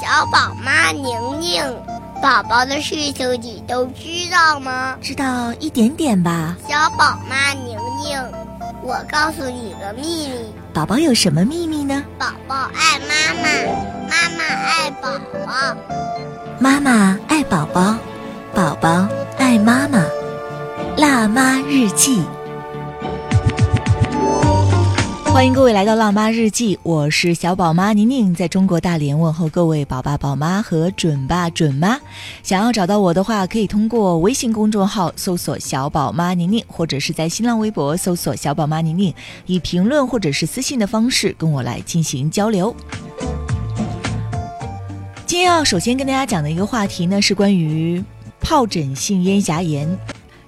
小宝妈宁宁，宝宝的事情你都知道吗？知道一点点吧。小宝妈宁宁，我告诉你个秘密。宝宝有什么秘密呢？宝宝爱妈妈，妈妈爱宝宝。妈妈爱宝宝，宝宝爱妈妈。辣妈日记。欢迎各位来到《辣妈日记》，我是小宝妈宁宁，在中国大连问候各位宝爸宝妈和准爸准妈。想要找到我的话，可以通过微信公众号搜索“小宝妈宁宁”，或者是在新浪微博搜索“小宝妈宁宁”，以评论或者是私信的方式跟我来进行交流。今天要首先跟大家讲的一个话题呢，是关于疱疹性咽峡炎。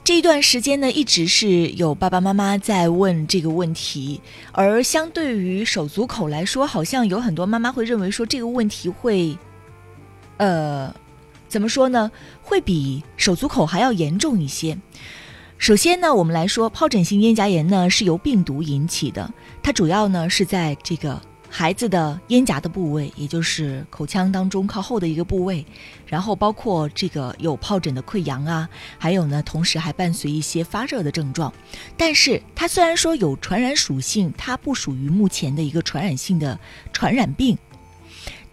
这一段时间呢，一直是有爸爸妈妈在问这个问题，而相对于手足口来说，好像有很多妈妈会认为说这个问题会，呃，怎么说呢？会比手足口还要严重一些。首先呢，我们来说疱疹性咽颊炎呢是由病毒引起的，它主要呢是在这个。孩子的咽颊的部位，也就是口腔当中靠后的一个部位，然后包括这个有疱疹的溃疡啊，还有呢，同时还伴随一些发热的症状。但是它虽然说有传染属性，它不属于目前的一个传染性的传染病。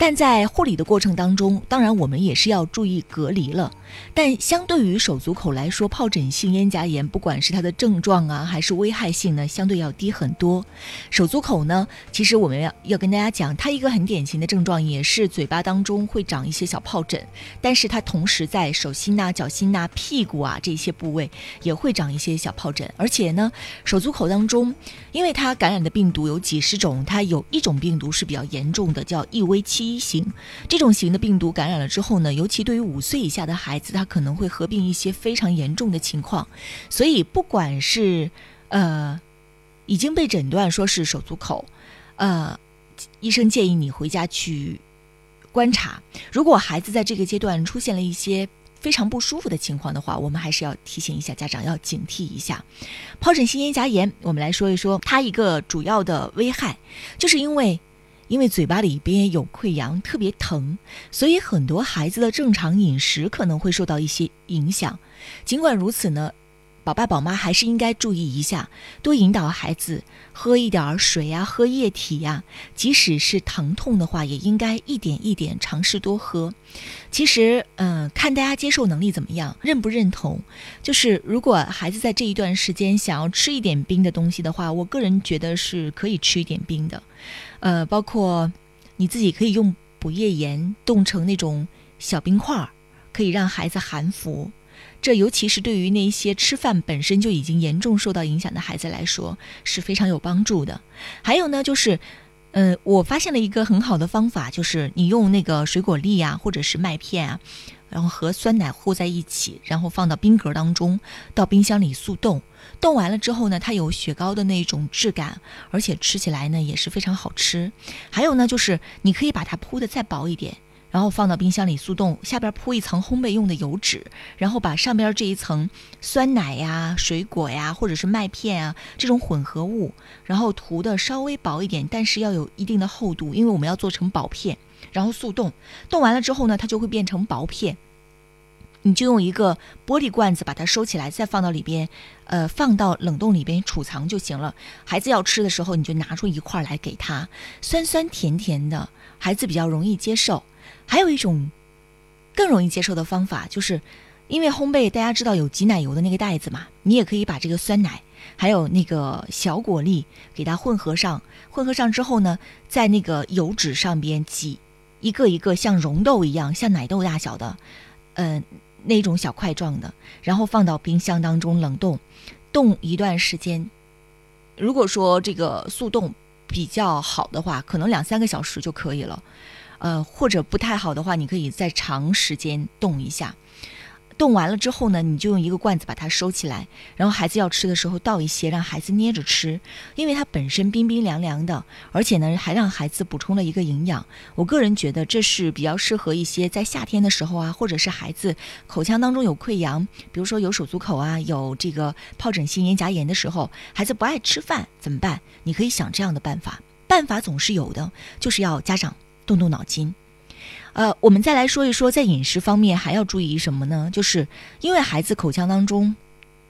但在护理的过程当中，当然我们也是要注意隔离了。但相对于手足口来说，疱疹性咽颊炎不管是它的症状啊，还是危害性呢，相对要低很多。手足口呢，其实我们要要跟大家讲，它一个很典型的症状也是嘴巴当中会长一些小疱疹，但是它同时在手心呐、脚心呐、屁股啊这些部位也会长一些小疱疹。而且呢，手足口当中，因为它感染的病毒有几十种，它有一种病毒是比较严重的，叫异危期。一型这种型的病毒感染了之后呢，尤其对于五岁以下的孩子，他可能会合并一些非常严重的情况。所以，不管是呃已经被诊断说是手足口，呃，医生建议你回家去观察。如果孩子在这个阶段出现了一些非常不舒服的情况的话，我们还是要提醒一下家长要警惕一下。疱疹性咽峡炎，我们来说一说它一个主要的危害，就是因为。因为嘴巴里边有溃疡，特别疼，所以很多孩子的正常饮食可能会受到一些影响。尽管如此呢，宝爸宝妈还是应该注意一下，多引导孩子喝一点儿水呀，喝液体呀。即使是疼痛的话，也应该一点一点尝试多喝。其实，嗯，看大家接受能力怎么样，认不认同。就是如果孩子在这一段时间想要吃一点冰的东西的话，我个人觉得是可以吃一点冰的。呃，包括你自己可以用补液盐冻成那种小冰块儿，可以让孩子含服。这尤其是对于那些吃饭本身就已经严重受到影响的孩子来说是非常有帮助的。还有呢，就是，呃，我发现了一个很好的方法，就是你用那个水果粒啊，或者是麦片啊。然后和酸奶和在一起，然后放到冰格当中，到冰箱里速冻。冻完了之后呢，它有雪糕的那种质感，而且吃起来呢也是非常好吃。还有呢，就是你可以把它铺的再薄一点，然后放到冰箱里速冻，下边铺一层烘焙用的油纸，然后把上边这一层酸奶呀、水果呀，或者是麦片啊这种混合物，然后涂的稍微薄一点，但是要有一定的厚度，因为我们要做成薄片。然后速冻，冻完了之后呢，它就会变成薄片。你就用一个玻璃罐子把它收起来，再放到里边，呃，放到冷冻里边储藏就行了。孩子要吃的时候，你就拿出一块来给他，酸酸甜甜的，孩子比较容易接受。还有一种更容易接受的方法，就是因为烘焙，大家知道有挤奶油的那个袋子嘛，你也可以把这个酸奶还有那个小果粒给它混合上，混合上之后呢，在那个油纸上边挤。一个一个像溶豆一样，像奶豆大小的，嗯，那种小块状的，然后放到冰箱当中冷冻，冻一段时间。如果说这个速冻比较好的话，可能两三个小时就可以了。呃，或者不太好的话，你可以再长时间冻一下。冻完了之后呢，你就用一个罐子把它收起来，然后孩子要吃的时候倒一些，让孩子捏着吃，因为它本身冰冰凉凉的，而且呢还让孩子补充了一个营养。我个人觉得这是比较适合一些在夏天的时候啊，或者是孩子口腔当中有溃疡，比如说有手足口啊，有这个疱疹性咽颊炎的时候，孩子不爱吃饭怎么办？你可以想这样的办法，办法总是有的，就是要家长动动脑筋。呃，我们再来说一说，在饮食方面还要注意什么呢？就是因为孩子口腔当中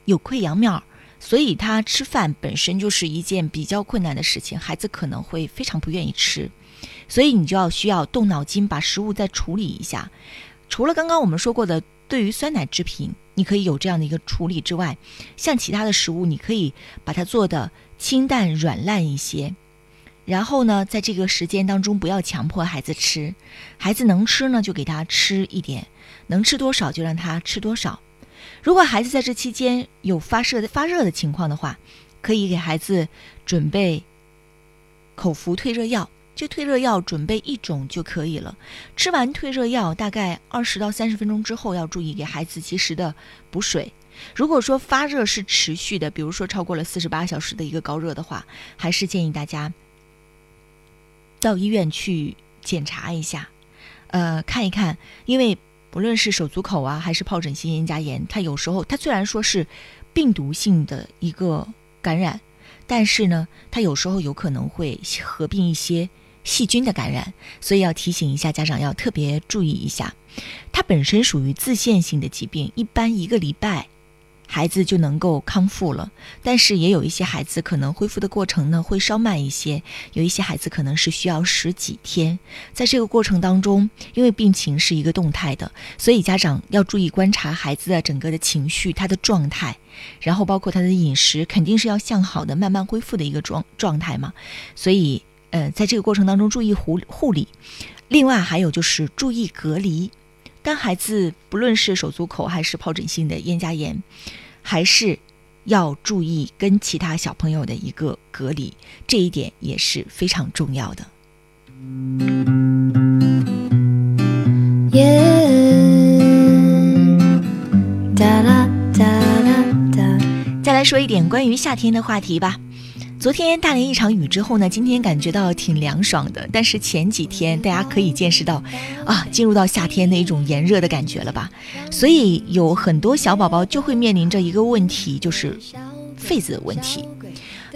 有溃疡面儿，所以他吃饭本身就是一件比较困难的事情，孩子可能会非常不愿意吃，所以你就要需要动脑筋把食物再处理一下。除了刚刚我们说过的，对于酸奶制品，你可以有这样的一个处理之外，像其他的食物，你可以把它做的清淡软烂一些。然后呢，在这个时间当中，不要强迫孩子吃，孩子能吃呢就给他吃一点，能吃多少就让他吃多少。如果孩子在这期间有发射发热的情况的话，可以给孩子准备口服退热药。这退热药准备一种就可以了。吃完退热药，大概二十到三十分钟之后，要注意给孩子及时的补水。如果说发热是持续的，比如说超过了四十八小时的一个高热的话，还是建议大家到医院去检查一下，呃，看一看，因为不论是手足口啊，还是疱疹性咽颊炎，它有时候它虽然说是病毒性的一个感染，但是呢，它有时候有可能会合并一些。细菌的感染，所以要提醒一下家长要特别注意一下。它本身属于自限性的疾病，一般一个礼拜孩子就能够康复了。但是也有一些孩子可能恢复的过程呢会稍慢一些，有一些孩子可能是需要十几天。在这个过程当中，因为病情是一个动态的，所以家长要注意观察孩子的整个的情绪、他的状态，然后包括他的饮食，肯定是要向好的慢慢恢复的一个状状态嘛。所以。呃，在这个过程当中注意护护理，另外还有就是注意隔离。当孩子不论是手足口还是疱疹性的咽颊炎，还是要注意跟其他小朋友的一个隔离，这一点也是非常重要的。再来说一点关于夏天的话题吧。昨天大连一场雨之后呢，今天感觉到挺凉爽的。但是前几天大家可以见识到，啊，进入到夏天的一种炎热的感觉了吧？所以有很多小宝宝就会面临着一个问题，就是痱子的问题。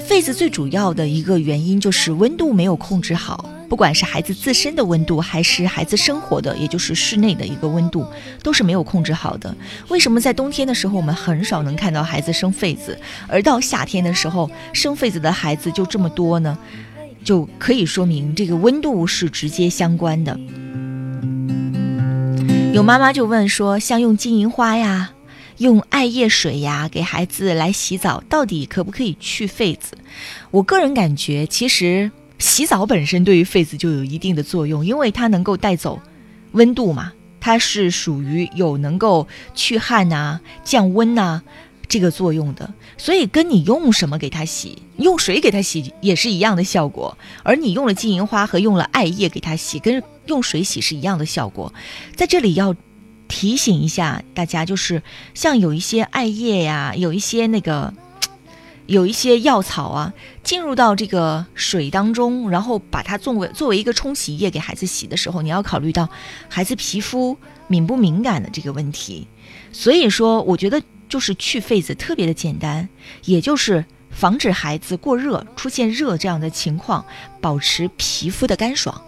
痱子最主要的一个原因就是温度没有控制好。不管是孩子自身的温度，还是孩子生活的，也就是室内的一个温度，都是没有控制好的。为什么在冬天的时候我们很少能看到孩子生痱子，而到夏天的时候生痱子的孩子就这么多呢？就可以说明这个温度是直接相关的。有妈妈就问说，像用金银花呀、用艾叶水呀给孩子来洗澡，到底可不可以去痱子？我个人感觉，其实。洗澡本身对于痱子就有一定的作用，因为它能够带走温度嘛，它是属于有能够去汗呐、降温呐这个作用的，所以跟你用什么给它洗，用水给它洗也是一样的效果。而你用了金银花和用了艾叶给它洗，跟用水洗是一样的效果。在这里要提醒一下大家，就是像有一些艾叶呀，有一些那个。有一些药草啊，进入到这个水当中，然后把它作为作为一个冲洗液给孩子洗的时候，你要考虑到孩子皮肤敏不敏感的这个问题。所以说，我觉得就是去痱子特别的简单，也就是防止孩子过热出现热这样的情况，保持皮肤的干爽。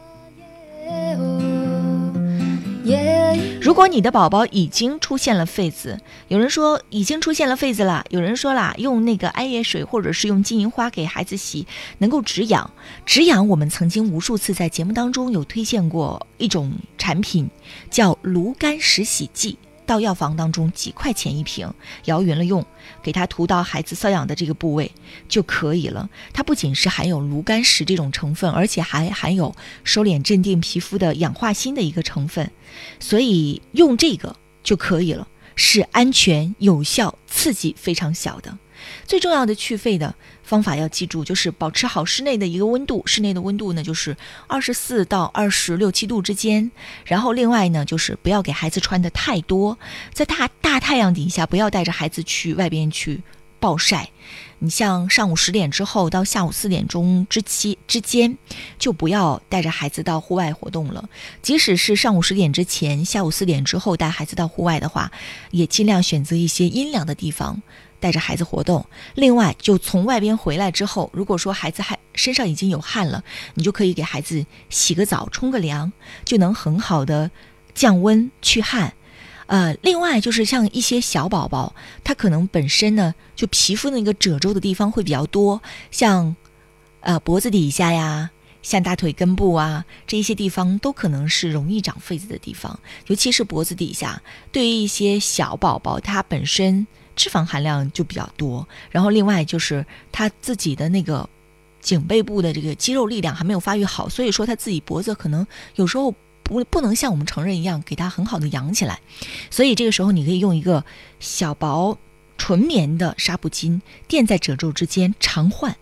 如果你的宝宝已经出现了痱子，有人说已经出现了痱子了，有人说啦，用那个艾叶水或者是用金银花给孩子洗，能够止痒。止痒，我们曾经无数次在节目当中有推荐过一种产品，叫芦甘石洗剂。到药房当中几块钱一瓶，摇匀了用，给它涂到孩子瘙痒的这个部位就可以了。它不仅是含有芦甘石这种成分，而且还含有收敛镇定皮肤的氧化锌的一个成分，所以用这个就可以了，是安全、有效、刺激非常小的。最重要的去痱的方法要记住，就是保持好室内的一个温度，室内的温度呢就是二十四到二十六七度之间。然后另外呢，就是不要给孩子穿的太多，在大大太阳底下不要带着孩子去外边去暴晒。你像上午十点之后到下午四点钟之期之间，就不要带着孩子到户外活动了。即使是上午十点之前、下午四点之后带孩子到户外的话，也尽量选择一些阴凉的地方带着孩子活动。另外，就从外边回来之后，如果说孩子还身上已经有汗了，你就可以给孩子洗个澡、冲个凉，就能很好的降温去汗。呃，另外就是像一些小宝宝，他可能本身呢，就皮肤那个褶皱的地方会比较多，像，呃脖子底下呀，像大腿根部啊，这一些地方都可能是容易长痱子的地方，尤其是脖子底下。对于一些小宝宝，他本身脂肪含量就比较多，然后另外就是他自己的那个颈背部的这个肌肉力量还没有发育好，所以说他自己脖子可能有时候。不不能像我们成人一样给他很好的养起来，所以这个时候你可以用一个小薄纯棉的纱布巾垫在褶皱之间常换。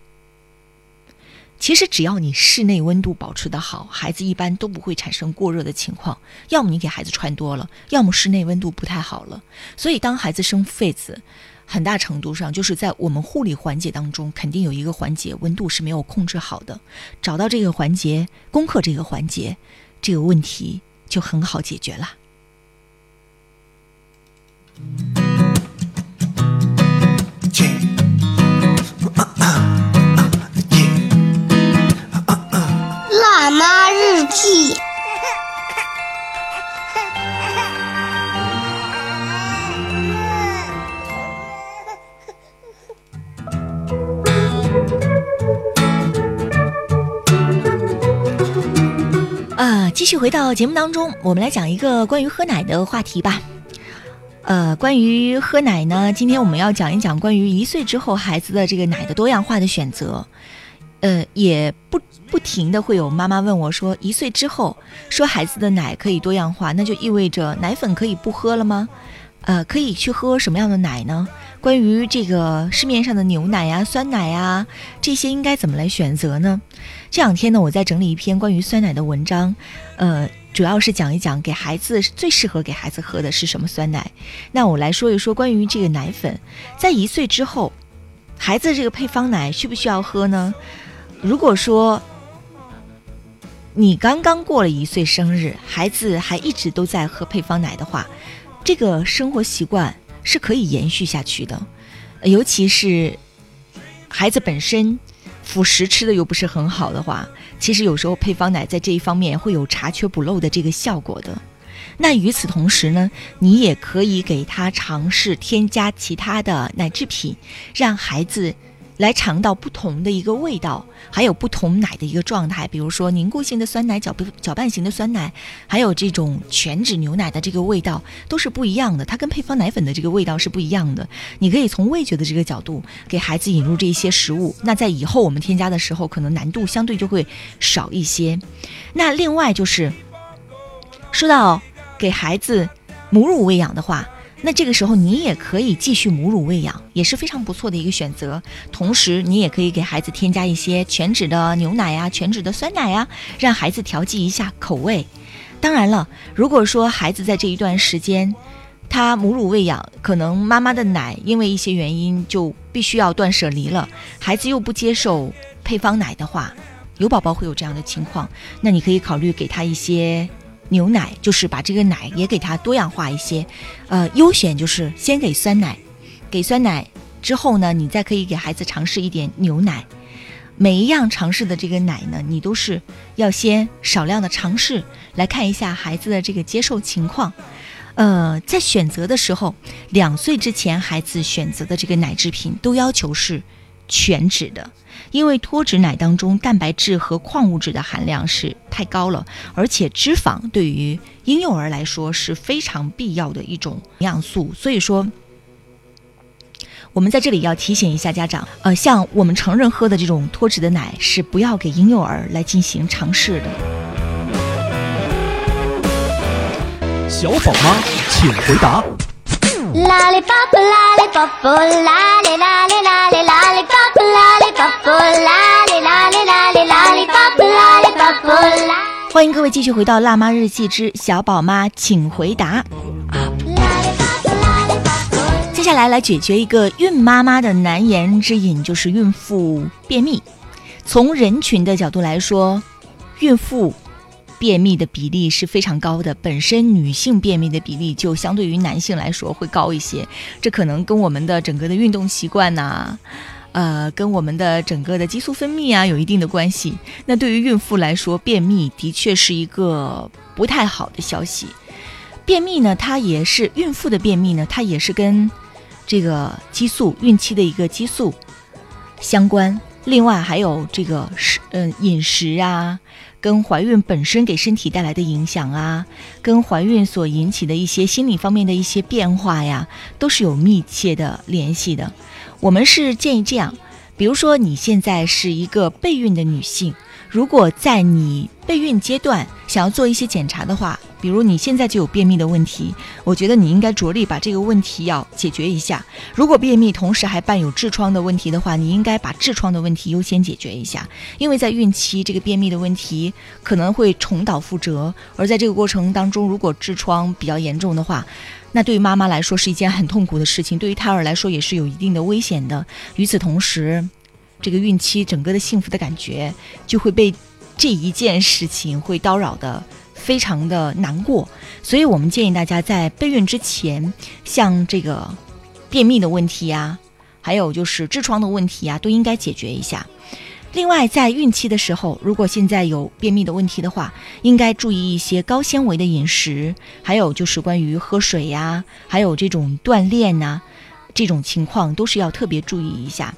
其实只要你室内温度保持的好，孩子一般都不会产生过热的情况。要么你给孩子穿多了，要么室内温度不太好了。所以当孩子生痱子，很大程度上就是在我们护理环节当中，肯定有一个环节温度是没有控制好的。找到这个环节，攻克这个环节。这个问题就很好解决了。妈日记。继续回到节目当中，我们来讲一个关于喝奶的话题吧。呃，关于喝奶呢，今天我们要讲一讲关于一岁之后孩子的这个奶的多样化的选择。呃，也不不停的会有妈妈问我说，一岁之后说孩子的奶可以多样化，那就意味着奶粉可以不喝了吗？呃，可以去喝什么样的奶呢？关于这个市面上的牛奶呀、酸奶呀，这些应该怎么来选择呢？这两天呢，我在整理一篇关于酸奶的文章，呃，主要是讲一讲给孩子最适合给孩子喝的是什么酸奶。那我来说一说关于这个奶粉，在一岁之后，孩子这个配方奶需不需要喝呢？如果说你刚刚过了一岁生日，孩子还一直都在喝配方奶的话，这个生活习惯。是可以延续下去的，尤其是孩子本身辅食吃的又不是很好的话，其实有时候配方奶在这一方面会有查缺补漏的这个效果的。那与此同时呢，你也可以给他尝试添加其他的奶制品，让孩子。来尝到不同的一个味道，还有不同奶的一个状态，比如说凝固性的酸奶、搅拌搅拌型的酸奶，还有这种全脂牛奶的这个味道都是不一样的，它跟配方奶粉的这个味道是不一样的。你可以从味觉的这个角度给孩子引入这一些食物，那在以后我们添加的时候，可能难度相对就会少一些。那另外就是说到给孩子母乳喂养的话。那这个时候你也可以继续母乳喂养，也是非常不错的一个选择。同时，你也可以给孩子添加一些全脂的牛奶呀、全脂的酸奶呀，让孩子调剂一下口味。当然了，如果说孩子在这一段时间，他母乳喂养，可能妈妈的奶因为一些原因就必须要断舍离了，孩子又不接受配方奶的话，有宝宝会有这样的情况，那你可以考虑给他一些。牛奶就是把这个奶也给它多样化一些，呃，优选就是先给酸奶，给酸奶之后呢，你再可以给孩子尝试一点牛奶。每一样尝试的这个奶呢，你都是要先少量的尝试，来看一下孩子的这个接受情况。呃，在选择的时候，两岁之前孩子选择的这个奶制品都要求是全脂的。因为脱脂奶当中蛋白质和矿物质的含量是太高了，而且脂肪对于婴幼儿来说是非常必要的一种营养素，所以说，我们在这里要提醒一下家长，呃，像我们成人喝的这种脱脂的奶是不要给婴幼儿来进行尝试的。小宝妈，请回答。啦哩啦啦哩啦哩啦哩啦欢迎各位继续回到《辣妈日记之小宝妈请回答》。接下来来解决一个孕妈妈的难言之隐，就是孕妇便秘。从人群的角度来说，孕妇便秘的比例是非常高的。本身女性便秘的比例就相对于男性来说会高一些，这可能跟我们的整个的运动习惯呐、呃，跟我们的整个的激素分泌啊有一定的关系。那对于孕妇来说，便秘的确是一个不太好的消息。便秘呢，它也是孕妇的便秘呢，它也是跟这个激素、孕期的一个激素相关。另外还有这个食，嗯、饮食啊，跟怀孕本身给身体带来的影响啊，跟怀孕所引起的一些心理方面的一些变化呀，都是有密切的联系的。我们是建议这样，比如说你现在是一个备孕的女性，如果在你备孕阶段想要做一些检查的话，比如你现在就有便秘的问题，我觉得你应该着力把这个问题要解决一下。如果便秘同时还伴有痔疮的问题的话，你应该把痔疮的问题优先解决一下，因为在孕期这个便秘的问题可能会重蹈覆辙，而在这个过程当中，如果痔疮比较严重的话，那对于妈妈来说是一件很痛苦的事情，对于胎儿来说也是有一定的危险的。与此同时，这个孕期整个的幸福的感觉就会被这一件事情会叨扰的非常的难过，所以我们建议大家在备孕之前，像这个便秘的问题呀、还有就是痔疮的问题呀、都应该解决一下。另外，在孕期的时候，如果现在有便秘的问题的话，应该注意一些高纤维的饮食，还有就是关于喝水呀，还有这种锻炼呐、这种情况都是要特别注意一下。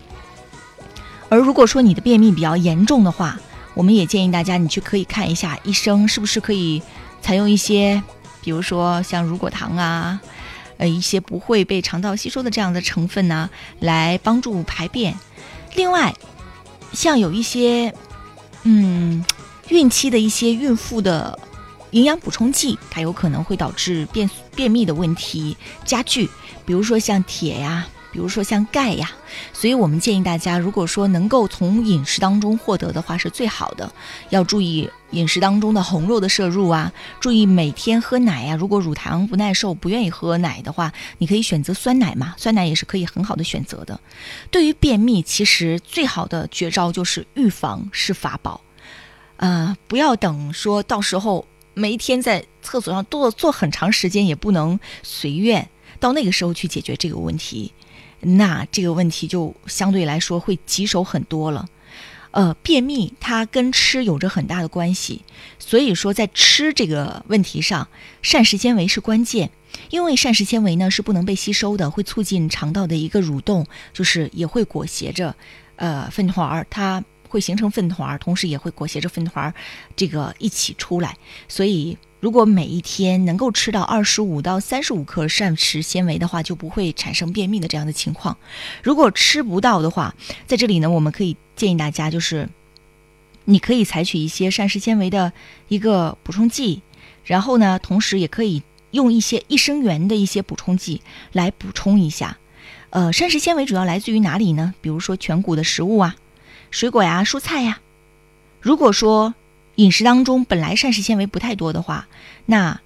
而如果说你的便秘比较严重的话，我们也建议大家你去可以看一下医生，是不是可以采用一些，比如说像乳果糖啊，呃一些不会被肠道吸收的这样的成分呢，来帮助排便。另外，像有一些，嗯，孕期的一些孕妇的营养补充剂，它有可能会导致便便秘的问题加剧，比如说像铁呀。比如说像钙呀，所以我们建议大家，如果说能够从饮食当中获得的话，是最好的。要注意饮食当中的红肉的摄入啊，注意每天喝奶呀、如果乳糖不耐受，不愿意喝奶的话，你可以选择酸奶嘛，酸奶也是可以很好的选择的。对于便秘，其实最好的绝招就是预防是法宝，呃，不要等说到时候每一天在厕所上坐坐很长时间，也不能随愿，到那个时候去解决这个问题。那这个问题就相对来说会棘手很多了。呃，便秘它跟吃有着很大的关系，所以说在吃这个问题上，膳食纤维是关键。因为膳食纤维呢是不能被吸收的，会促进肠道的一个蠕动，就是也会裹挟着呃粪团儿，它会形成粪团儿，同时也会裹挟着粪团儿这个一起出来。所以如果每一天能够吃到二十五到三十五克膳食纤维的话，就不会产生便秘的这样的情况。如果吃不到的话，在这里呢，我们可以建议大家就是，你可以采取一些膳食纤维的一个补充剂，然后呢，同时也可以用一些益生元的一些补充剂来补充一下。呃，膳食纤维主要来自于哪里呢？比如说全谷的食物啊，水果呀、蔬菜呀。如果说饮食当中本来膳食纤维不太多的话，那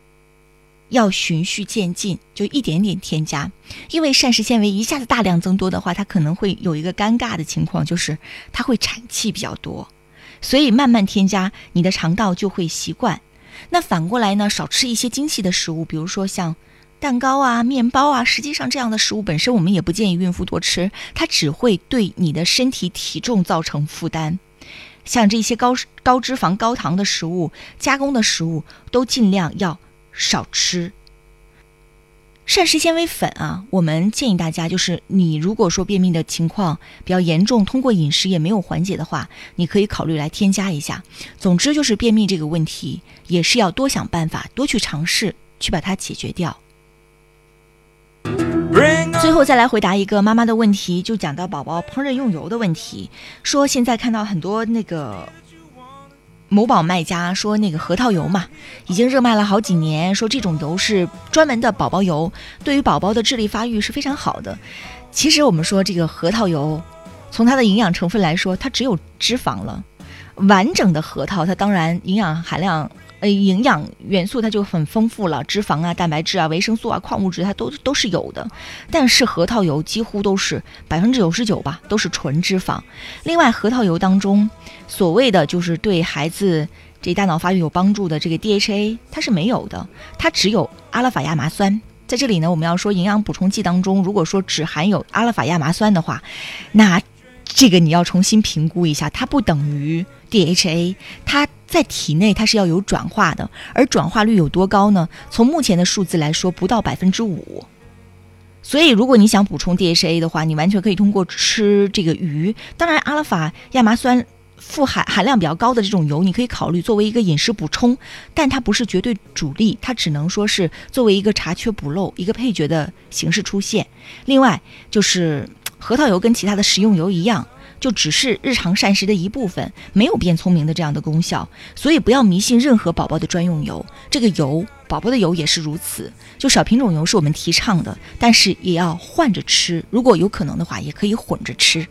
要循序渐进，就一点点添加。因为膳食纤维一下子大量增多的话，它可能会有一个尴尬的情况，就是它会产气比较多。所以慢慢添加，你的肠道就会习惯。那反过来呢，少吃一些精细的食物，比如说像蛋糕啊、面包啊，实际上这样的食物本身我们也不建议孕妇多吃，它只会对你的身体体重造成负担。像这些高高脂肪、高糖的食物、加工的食物，都尽量要少吃。膳食纤维粉啊，我们建议大家就是，你如果说便秘的情况比较严重，通过饮食也没有缓解的话，你可以考虑来添加一下。总之就是便秘这个问题，也是要多想办法，多去尝试，去把它解决掉。最后再来回答一个妈妈的问题，就讲到宝宝烹饪用油的问题，说现在看到很多那个某宝卖家说那个核桃油嘛，已经热卖了好几年，说这种油是专门的宝宝油，对于宝宝的智力发育是非常好的。其实我们说这个核桃油，从它的营养成分来说，它只有脂肪了。完整的核桃，它当然营养含量呃营养元素它就很丰富了，脂肪啊、蛋白质啊、维生素啊、矿物质它都都是有的。但是核桃油几乎都是百分之九十九吧，都是纯脂肪。另外，核桃油当中所谓的就是对孩子这大脑发育有帮助的这个 DHA 它是没有的，它只有阿拉法亚麻酸。在这里呢，我们要说营养补充剂当中，如果说只含有阿拉法亚麻酸的话，那这个你要重新评估一下，它不等于 DHA，它在体内它是要有转化的，而转化率有多高呢？从目前的数字来说，不到百分之五。所以，如果你想补充 DHA 的话，你完全可以通过吃这个鱼。当然，阿拉法亚麻酸。富含含量比较高的这种油，你可以考虑作为一个饮食补充，但它不是绝对主力，它只能说是作为一个查缺补漏、一个配角的形式出现。另外，就是核桃油跟其他的食用油一样，就只是日常膳食的一部分，没有变聪明的这样的功效。所以不要迷信任何宝宝的专用油，这个油宝宝的油也是如此。就少品种油是我们提倡的，但是也要换着吃，如果有可能的话，也可以混着吃。